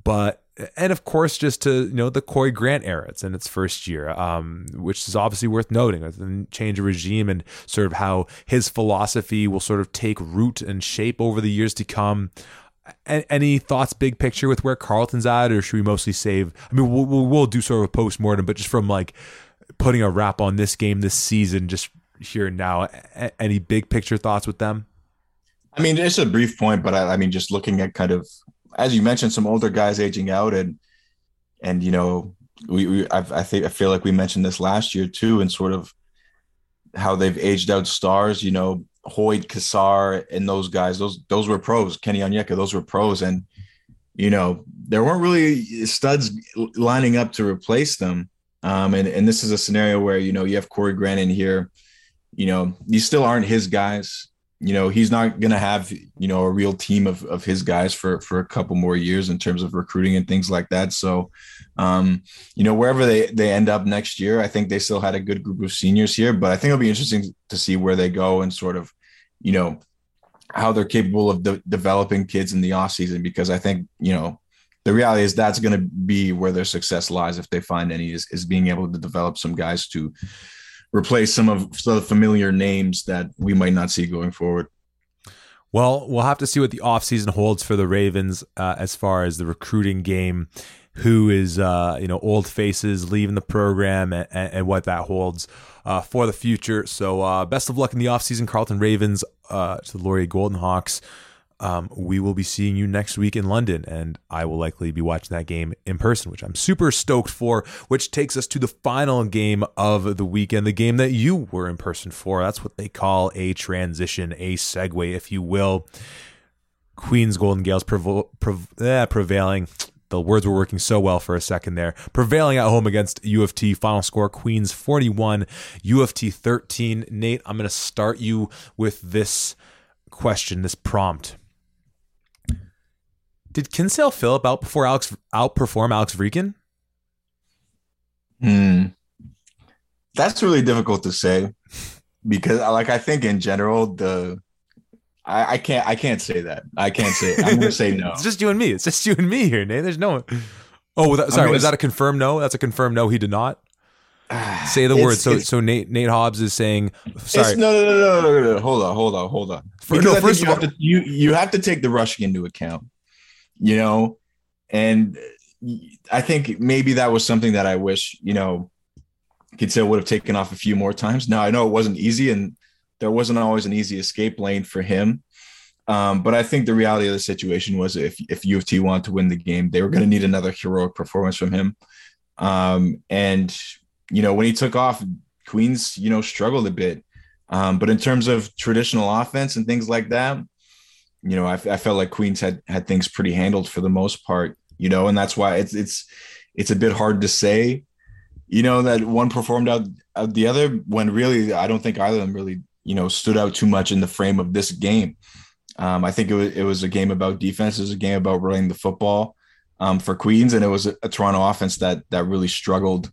But and of course, just to you know the Corey Grant era, it's in its first year, um, which is obviously worth noting. The change of regime and sort of how his philosophy will sort of take root and shape over the years to come. any thoughts, big picture, with where Carleton's at, or should we mostly save? I mean, we'll, we'll, we'll do sort of a post mortem, but just from like putting a wrap on this game this season, just here and now. Any big picture thoughts with them? I mean, it's a brief point, but I, I mean, just looking at kind of as you mentioned, some older guys aging out, and and you know, we, we I think I feel like we mentioned this last year too, and sort of how they've aged out stars. You know, Hoyt, Kassar, and those guys. Those those were pros. Kenny Onyeka, those were pros, and you know, there weren't really studs lining up to replace them. Um, and and this is a scenario where you know you have Corey Grant in here. You know, these still aren't his guys you know he's not going to have you know a real team of, of his guys for for a couple more years in terms of recruiting and things like that. So um you know wherever they they end up next year i think they still had a good group of seniors here but i think it'll be interesting to see where they go and sort of you know how they're capable of de- developing kids in the off season because i think you know the reality is that's going to be where their success lies if they find any is, is being able to develop some guys to replace some of the familiar names that we might not see going forward. Well, we'll have to see what the offseason holds for the Ravens uh, as far as the recruiting game, who is, uh, you know, old faces leaving the program and, and what that holds uh, for the future. So, uh, best of luck in the offseason, Carleton Ravens, uh, to the Laurier Golden Hawks um, we will be seeing you next week in London, and I will likely be watching that game in person, which I'm super stoked for. Which takes us to the final game of the weekend, the game that you were in person for. That's what they call a transition, a segue, if you will. Queens Golden Gaels prevo- eh, prevailing. The words were working so well for a second there. Prevailing at home against U of T. Final score Queens 41, U of T 13. Nate, I'm going to start you with this question, this prompt. Did Kinsale Phillip outperform Alex outperform Alex Vrieken? Hmm. That's really difficult to say because like I think in general the I, I can't I can't say that. I can't say it. I'm gonna say *laughs* no. it's just you and me. It's just you and me here, Nate. There's no one. Oh, that, sorry. Was that a confirmed no? That's a confirmed no. He did not. *sighs* Say the word. So so Nate Nate Hobbs is saying sorry. No, no, no, no, no, Hold on, hold on, hold on. No, first you, have to, you you have to take the rushing into account you know, and I think maybe that was something that I wish, you know, Kinsale would have taken off a few more times. Now I know it wasn't easy and there wasn't always an easy escape lane for him. Um, but I think the reality of the situation was if if U of T wanted to win the game, they were going to need another heroic performance from him. Um, and you know, when he took off, Queens, you know, struggled a bit. Um, but in terms of traditional offense and things like that, you know, I, I, felt like Queens had had things pretty handled for the most part. you know, and that's why it's it's it's a bit hard to say, you know, that one performed out, the other when really I don't think either of them really, you know, stood out too much in the frame of this game. Um, I think it was it was a game about defense, it was a game about running the football um, for Queens, and it was a, a, Toronto offense that that really struggled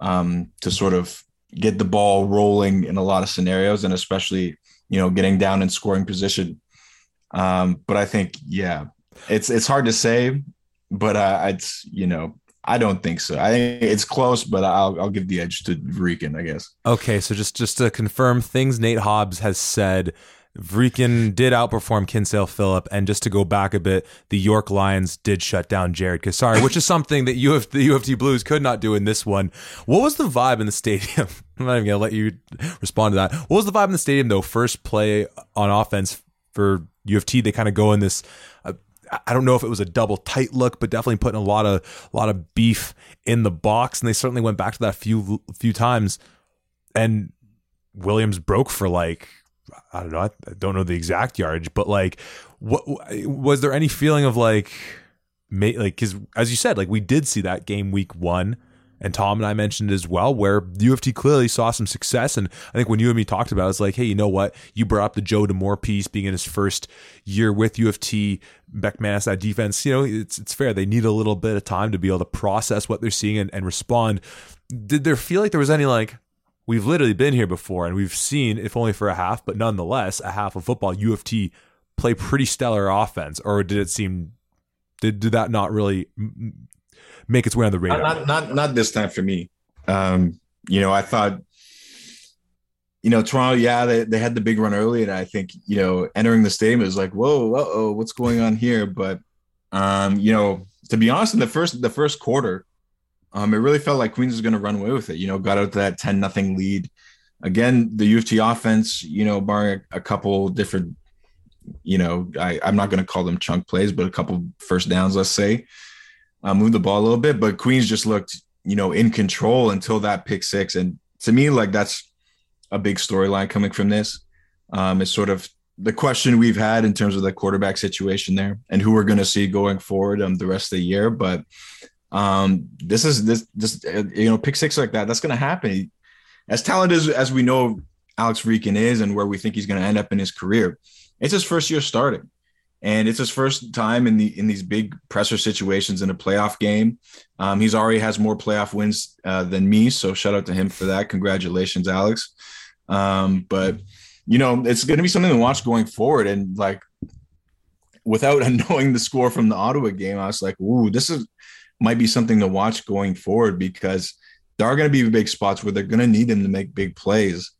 um, to sort of get the ball rolling in a lot of scenarios, and especially you know getting down in scoring position. Um, but I think yeah, it's it's hard to say, but uh, it's you know I don't think so. I think it's close, but I'll I'll give the edge to Vrieken, I guess. Okay, so just just to confirm things Nate Hobbs has said Vrieken did outperform Kinsale Phillip, and just to go back a bit, the York Lions did shut down Jared Chisari, which is something that UF, the U of T Blues could not do in this one. What was the vibe in the stadium? *laughs* I'm not even gonna let you respond to that. What was the vibe in the stadium though? First play on offense for U of T, they kind of go in this. Uh, I don't know if it was a double tight look, but definitely putting a lot of a lot of beef in the box, and they certainly went back to that a few few times. And Williams broke for like I don't know. I don't know the exact yardage, but like, what was there any feeling of like, like, because as you said, like we did see that game week one, and Tom and I mentioned as well, where U of T clearly saw some success. And I think when you and me talked about it, it's like, hey, you know what? You brought up the Joe D'Amore piece being in his first year with U of T. Beckmanis, that defense, you know, it's it's fair. They need a little bit of time to be able to process what they're seeing and, and respond. Did there feel like there was any like, we've literally been here before and we've seen, if only for a half, but nonetheless, a half of football, U of T play pretty stellar offense, or did it seem did, did that not really make its way on the radar? Not not not this time for me. Um, you know, I thought, you know, Toronto, yeah, they, they had the big run early, and I think you know, entering the stadium is like, whoa, oh, what's going on here? But um, you know, to be honest, in the first the first quarter, um, it really felt like Queens was going to run away with it. You know, got out to that 10 nothing lead. Again, the U of T offense, you know, barring a, a couple different, you know, I, I'm not going to call them chunk plays, but a couple first downs, let's say, uh, moved the ball a little bit. But Queens just looked, you know, in control until that pick six. And to me, like that's a big storyline coming from this. Um, it's sort of the question we've had in terms of the quarterback situation there and who we're going to see going forward um, the rest of the year. But um, this is this this uh, you know pick six like that. That's going to happen. As talented as, as we know Alex Vrieken is, and where we think he's going to end up in his career, it's his first year starting, and it's his first time in the in these big presser situations in a playoff game. Um, he's already has more playoff wins uh, than me, so shout out to him for that. Congratulations, Alex. Um, but you know, it's going to be something to watch going forward, and like without *laughs* knowing the score from the Ottawa game, I was like, "Ooh, this is might be something to watch going forward because there are going to be big spots where they're going to need him to make big plays.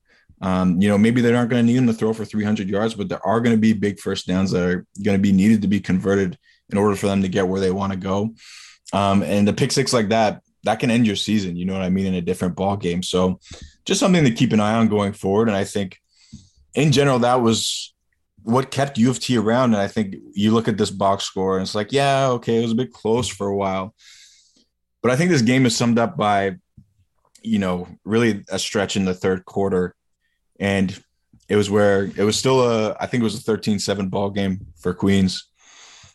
Um, you know, maybe they aren't going to need him to throw for 300 yards, but there are going to be big first downs that are going to be needed to be converted in order for them to get where they want to go. Um, and the pick six like that, that can end your season. You know what I mean? In a different ball game. So just something to keep an eye on going forward. And I think in general, that was what kept U of T around. And I think you look at this box score and it's like, yeah, okay, it was a bit close for a while. But I think this game is summed up by, you know, really a stretch in the third quarter. And it was where it was still a, I think it was a 13 7 ball game for Queens.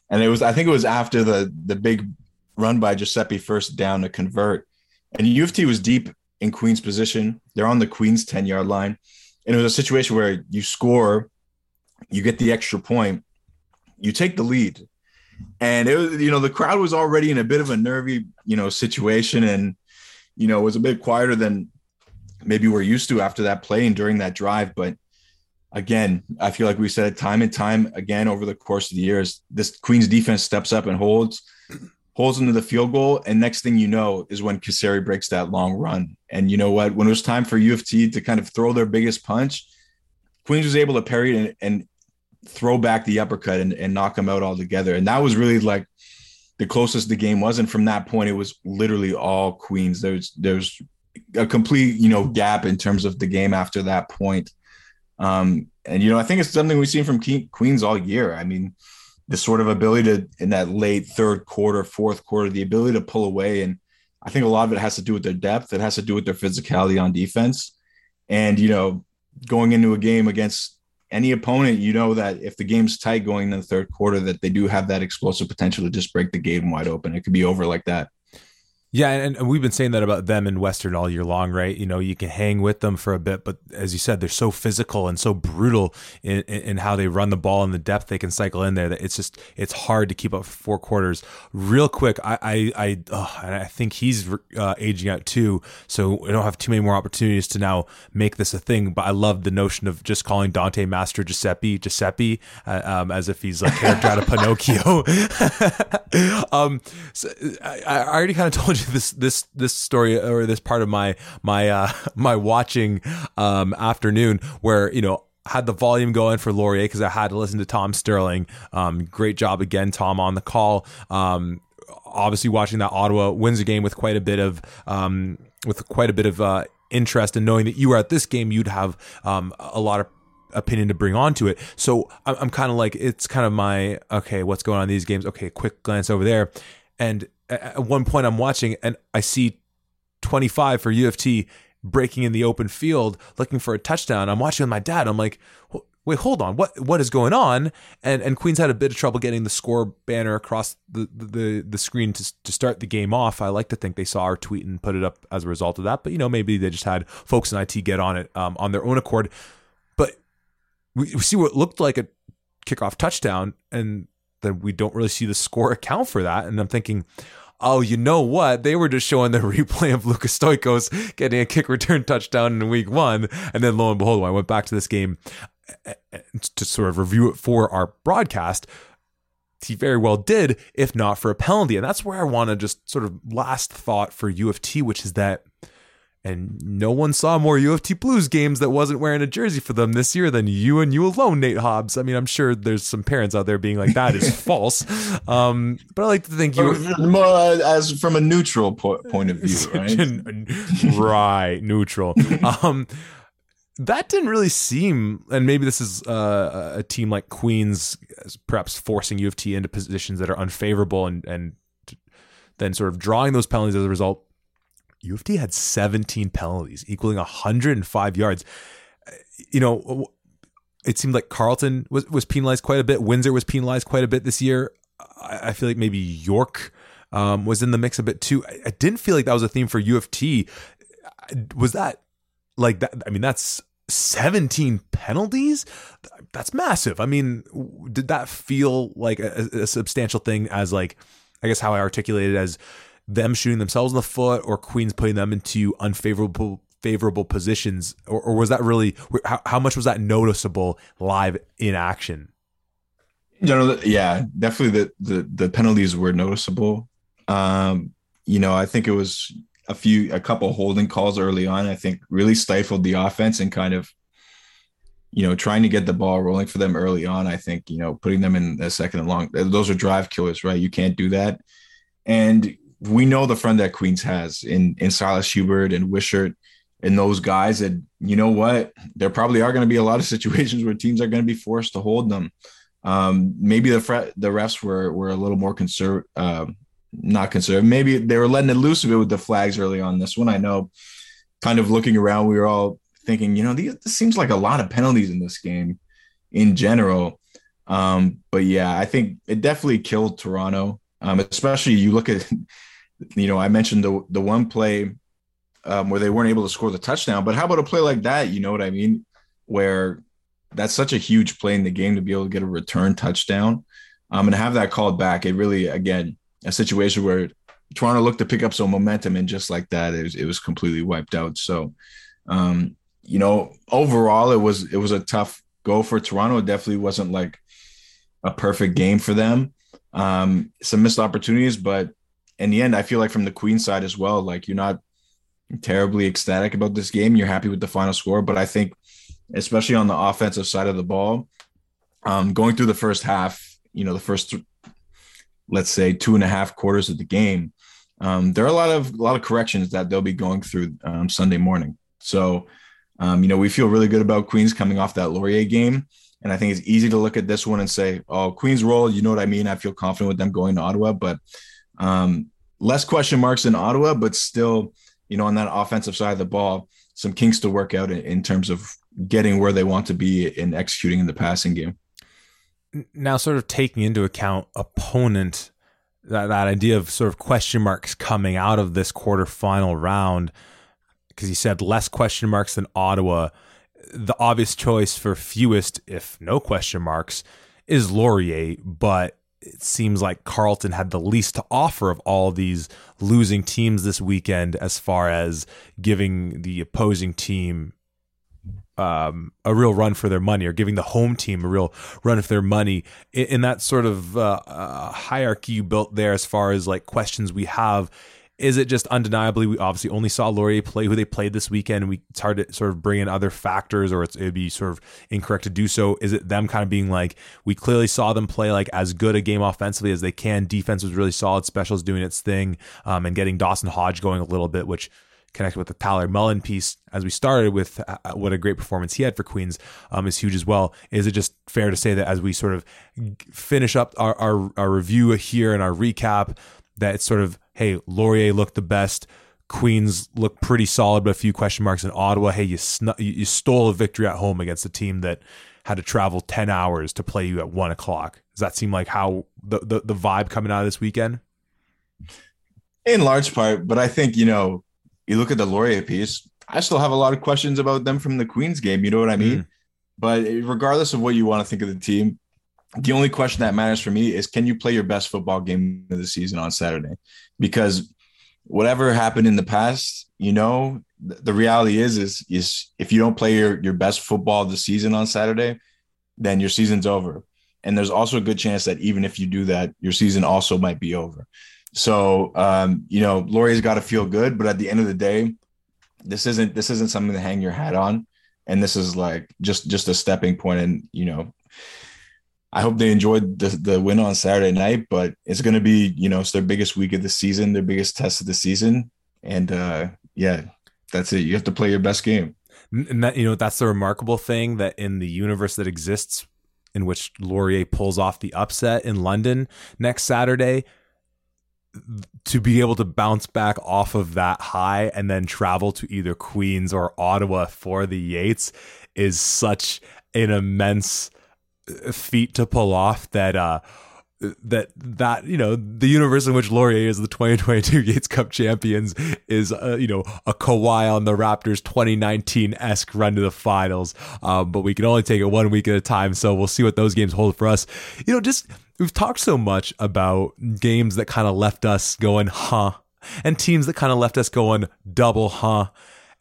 And it was, I think it was after the the big run by Giuseppe first down to convert. And U of T was deep in Queens position. They're on the Queens 10 yard line. And it was a situation where you score you get the extra point, you take the lead. And it was, you know, the crowd was already in a bit of a nervy, you know, situation and, you know, it was a bit quieter than maybe we're used to after that play and during that drive. But again, I feel like we said it time and time again over the course of the years. This Queens defense steps up and holds, holds into the field goal. And next thing you know is when Chisari breaks that long run. And you know what? When it was time for U of T to kind of throw their biggest punch, Queens was able to parry and, and throw back the uppercut and, and knock them out altogether. And that was really like the closest the game was. And from that point, it was literally all Queens. There's there's a complete you know gap in terms of the game after that point. Um, and you know, I think it's something we've seen from Queens all year. I mean, the sort of ability to in that late third quarter, fourth quarter, the ability to pull away. And I think a lot of it has to do with their depth. It has to do with their physicality on defense. And you know, going into a game against any opponent, you know that if the game's tight going in the third quarter, that they do have that explosive potential to just break the game wide open. It could be over like that. Yeah, and, and, we've been saying that about them in Western all year long, right? You know, you can hang with them for a bit, but as you said, they're so physical and so brutal in, in how they run the ball and the depth they can cycle in there that it's just it's hard to keep up for four quarters. Real quick, I I I, oh, I think he's uh, aging out too, so I don't have too many more opportunities to now make this a thing. But I love the notion of just calling Dante Master Giuseppe Giuseppe uh, um, as if he's like character out of *laughs* Pinocchio. *laughs* um, so I, I already kind of told you *laughs* this this this story or this part of my my uh, *laughs* my watching um, afternoon where you know had the volume going for Laurier because I had to listen to Tom Sterling. Um, great job again, Tom, on the call. Um, obviously, watching that Ottawa wins a game with quite a bit of um, with quite a bit of uh, interest, and knowing that you were at this game, you'd have um, a lot of opinion to bring onto it. So I'm, I'm kind of like, it's kind of my okay, what's going on in these games? Okay, quick glance over there, and at one point I'm watching and I see 25 for U of T breaking in the open field looking for a touchdown. I'm watching with my dad. I'm like, wait, hold on. What what is going on? And and Queens had a bit of trouble getting the score banner across the the, the screen to, to start the game off. I like to think they saw our tweet and put it up as a result of that. But you know, maybe they just had folks in IT get on it um, on their own accord. But we, we see what looked like a kickoff touchdown and then we don't really see the score account for that. And I'm thinking, oh, you know what? They were just showing the *laughs* replay of Lucas Stoikos getting a kick return touchdown in week one. And then lo and behold, I went back to this game eh, eh, to sort of review it for our broadcast, he very well did, if not for a penalty. And that's where I want to just sort of last thought for U of T, which is that and no one saw more U of T Blues games that wasn't wearing a jersey for them this year than you and you alone, Nate Hobbs. I mean, I'm sure there's some parents out there being like, that is *laughs* false. Um, but I like to think you. More as from a neutral po- point of view, *laughs* right? right, neutral. *laughs* Um, that didn't really seem, and maybe this is uh, a team like Queens perhaps forcing U of T into positions that are unfavorable and, and then sort of drawing those penalties as a result U of T had 17 penalties, equaling 105 yards. You know, it seemed like Carleton was, was penalized quite a bit. Windsor was penalized quite a bit this year. I, I feel like maybe York um, was in the mix a bit too. I, I, didn't feel like that was a theme for U of T. Was that like that? I mean, that's 17 penalties. That's massive. I mean, did that feel like a, a substantial thing as like, I guess how I articulated as them shooting themselves in the foot or Queens putting them into unfavorable favorable positions or, or was that really how, how much was that noticeable live in action? General yeah definitely the, the the penalties were noticeable. Um you know i think it was a few a couple holding calls early on i think really stifled the offense and kind of you know trying to get the ball rolling for them early on i think you know putting them in a second and long those are drive killers right? You can't do that. And we know the friend that Queens has in in Silas Hubert and Wishart and those guys that you know what there probably are going to be a lot of *laughs* situations where teams are going to be forced to hold them. Um, maybe the fre- the refs were were a little more conservative, uh, not conservative. Maybe they were letting it loose a bit with the flags early on this one. I know, kind of looking around, we were all thinking, you know, these, this seems like a lot of penalties in this game in general. Um, but yeah, I think it definitely killed Toronto. Um, especially you look at you know, I mentioned the the one play um, where they weren't able to score the touchdown, but how about a play like that? You know what I mean? Where that's such a huge play in the game to be able to get a return touchdown um, and have that called back. It really, again, a situation where Toronto looked to pick up some momentum, and just like that, it was, it was completely wiped out. So, um, you know, overall, it was it was a tough go for Toronto. It definitely wasn't like a perfect game for them. Um, some missed opportunities, but in the end, I feel like from the Queen side as well, like you're not terribly ecstatic about this game. You're happy with the final score, but I think, especially on the offensive side of the ball, um, going through the first half, you know, the first, let's say, two and a half quarters of the game, um, there are a lot of a lot of corrections that they'll be going through um, Sunday morning. So, um, you know, we feel really good about Queens coming off that Laurier game. And I think it's easy to look at this one and say, oh, Queens roll, you know what I mean? I feel confident with them going to Ottawa. But um, less question marks in Ottawa, but still, you know, on that offensive side of the ball, some kinks to work out in, in terms of getting where they want to be in executing in the passing game. Now, sort of taking into account opponent, that, that idea of sort of question marks coming out of this quarterfinal round, because you said less question marks than Ottawa. The obvious choice for fewest, if no question marks, is Laurier, but it seems like Carleton had the least to offer of all these losing teams this weekend as far as giving the opposing team um, a real run for their money or giving the home team a real run for their money. In, in that sort of uh, uh, hierarchy you built there as far as like questions we have is it just undeniably we obviously only saw Laurier play who they played this weekend. We it's hard to sort of bring in other factors or it'd be sort of incorrect to do so. Is it them kind of being like we clearly saw them play like as good a game offensively as they can. Defense was really solid. Specials doing its thing um, and getting Dawson Hodge going a little bit which connected with the Tyler Mullen piece as we started with uh, what a great performance he had for Queens um, is huge as well. Is it just fair to say that as we sort of finish up our, our, our review here and our recap, that it's sort of, hey, Laurier looked the best. Queens looked pretty solid, but a few question marks in Ottawa. Hey, you you stole a victory at home against a team that had to travel ten hours to play you at one o'clock. Does that seem like how the, the, the vibe coming out of this weekend? In large part, but I think you know you look at the Laurier piece, I still have a lot of questions about them from the Queens game. You know what I mean? Mm. But regardless of what you want to think of the team, the only question that matters for me is can you play your best football game of the season on Saturday? Because whatever happened in the past, you know, the reality is is is if you don't play your your best football of the season on Saturday, then your season's over. And there's also a good chance that even if you do that, your season also might be over. So um, you know, Laurier's got to feel good, but at the end of the day, this isn't this isn't something to hang your hat on, and this is like just just a stepping. And you know, I hope they enjoyed the the win on Saturday night, but it's going to be you know it's their biggest week of the season, their biggest test of the season, and uh, yeah, that's it. You have to play your best game. And that you know that's the remarkable thing that in the universe that exists in which Laurier pulls off the upset in London next Saturday, to be able to bounce back off of that high and then travel to either Queens or Ottawa for the Yates is such an immense feat to pull off that uh that that you know the universe in which Laurier is the 2022 *laughs* Yates Cup champions is uh, you know a Kawhi on the Raptors 2019 esque run to the finals, um, but we can only take it one week at a time. So we'll see what those games hold for us. You know, just we've talked so much about games that kind of left us going, huh, and teams that kind of left us going double, huh.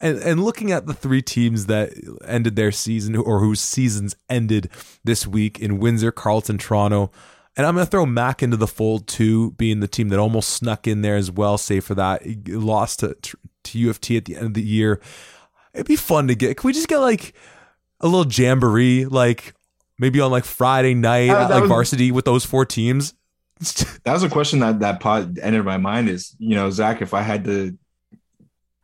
And, and looking at the three teams that ended their season or whose seasons ended this week in Windsor, Carleton, Toronto, and I'm going to throw Mac into the fold too, being the team that almost snuck in there as well, save for that lost to, to U of T at the end of the year. It'd be fun to get. Can we just get like a little jamboree, like maybe on like Friday night uh, at like was, varsity with those four teams? *laughs* that was a question that that pod entered my mind. Is you know Zach, if I had to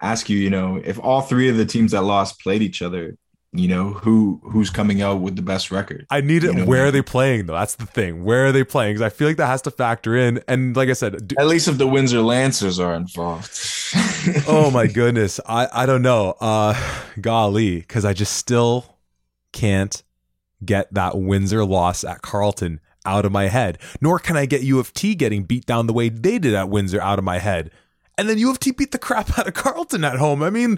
ask you, you know, if all three of the teams that lost played each other, you know who who's coming out with the best record? I need it. You know? Where are they playing though? That's the thing. Where are they playing? Because i feel like that has to factor in. And like i said do- at least if the windsor lancers are involved. *laughs* Oh my goodness. I i don't know. Uh golly because i just still can't get that windsor loss at carleton out of my head. Nor can i get u of t getting beat down the way they did at windsor out of my head and then u of t beat the crap out of Carleton at home i mean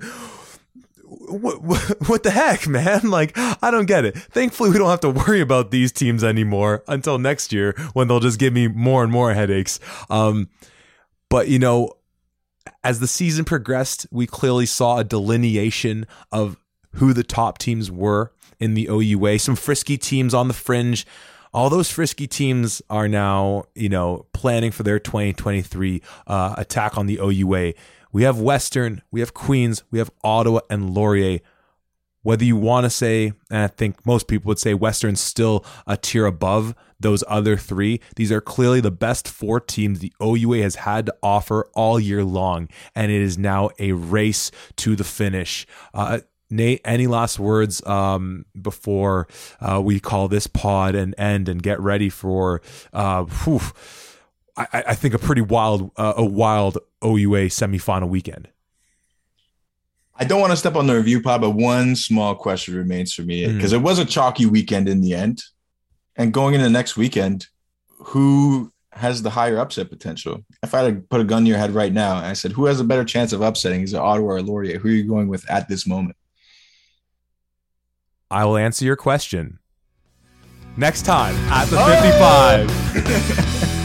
what, what the heck, man? *laughs* Like, I don't get it. Thankfully, we don't have to worry about these teams anymore until next year when they'll just give me more and more headaches. Um, but, you know, as the season progressed, we clearly saw a delineation of who the top teams were in the OUA. Some frisky teams on the fringe. All those frisky teams are now, you know, planning for their 2023 uh, attack on the OUA. We have Western, we have Queens, we have Ottawa and Laurier. Whether you want to say, and I think most people would say Western's still a tier above those other three, these are clearly the best four teams the OUA has had to offer all year long. And it is now a race to the finish. Uh, Nate, any last words um, before uh, we call this pod and end and get ready for uh, whew, I, I think a pretty wild uh, a wild OUA semifinal weekend. I don't want to step on the review pod, but one small question remains for me because Mhm. it was a chalky weekend in the end. And going into next weekend, who has the higher upset potential? If I had to put a gun to your head right now and I said, who has a better chance of upsetting? Is it Ottawa or Laurier? Who are you going with at this moment? I will answer your question next time at the Oh! 55. *laughs*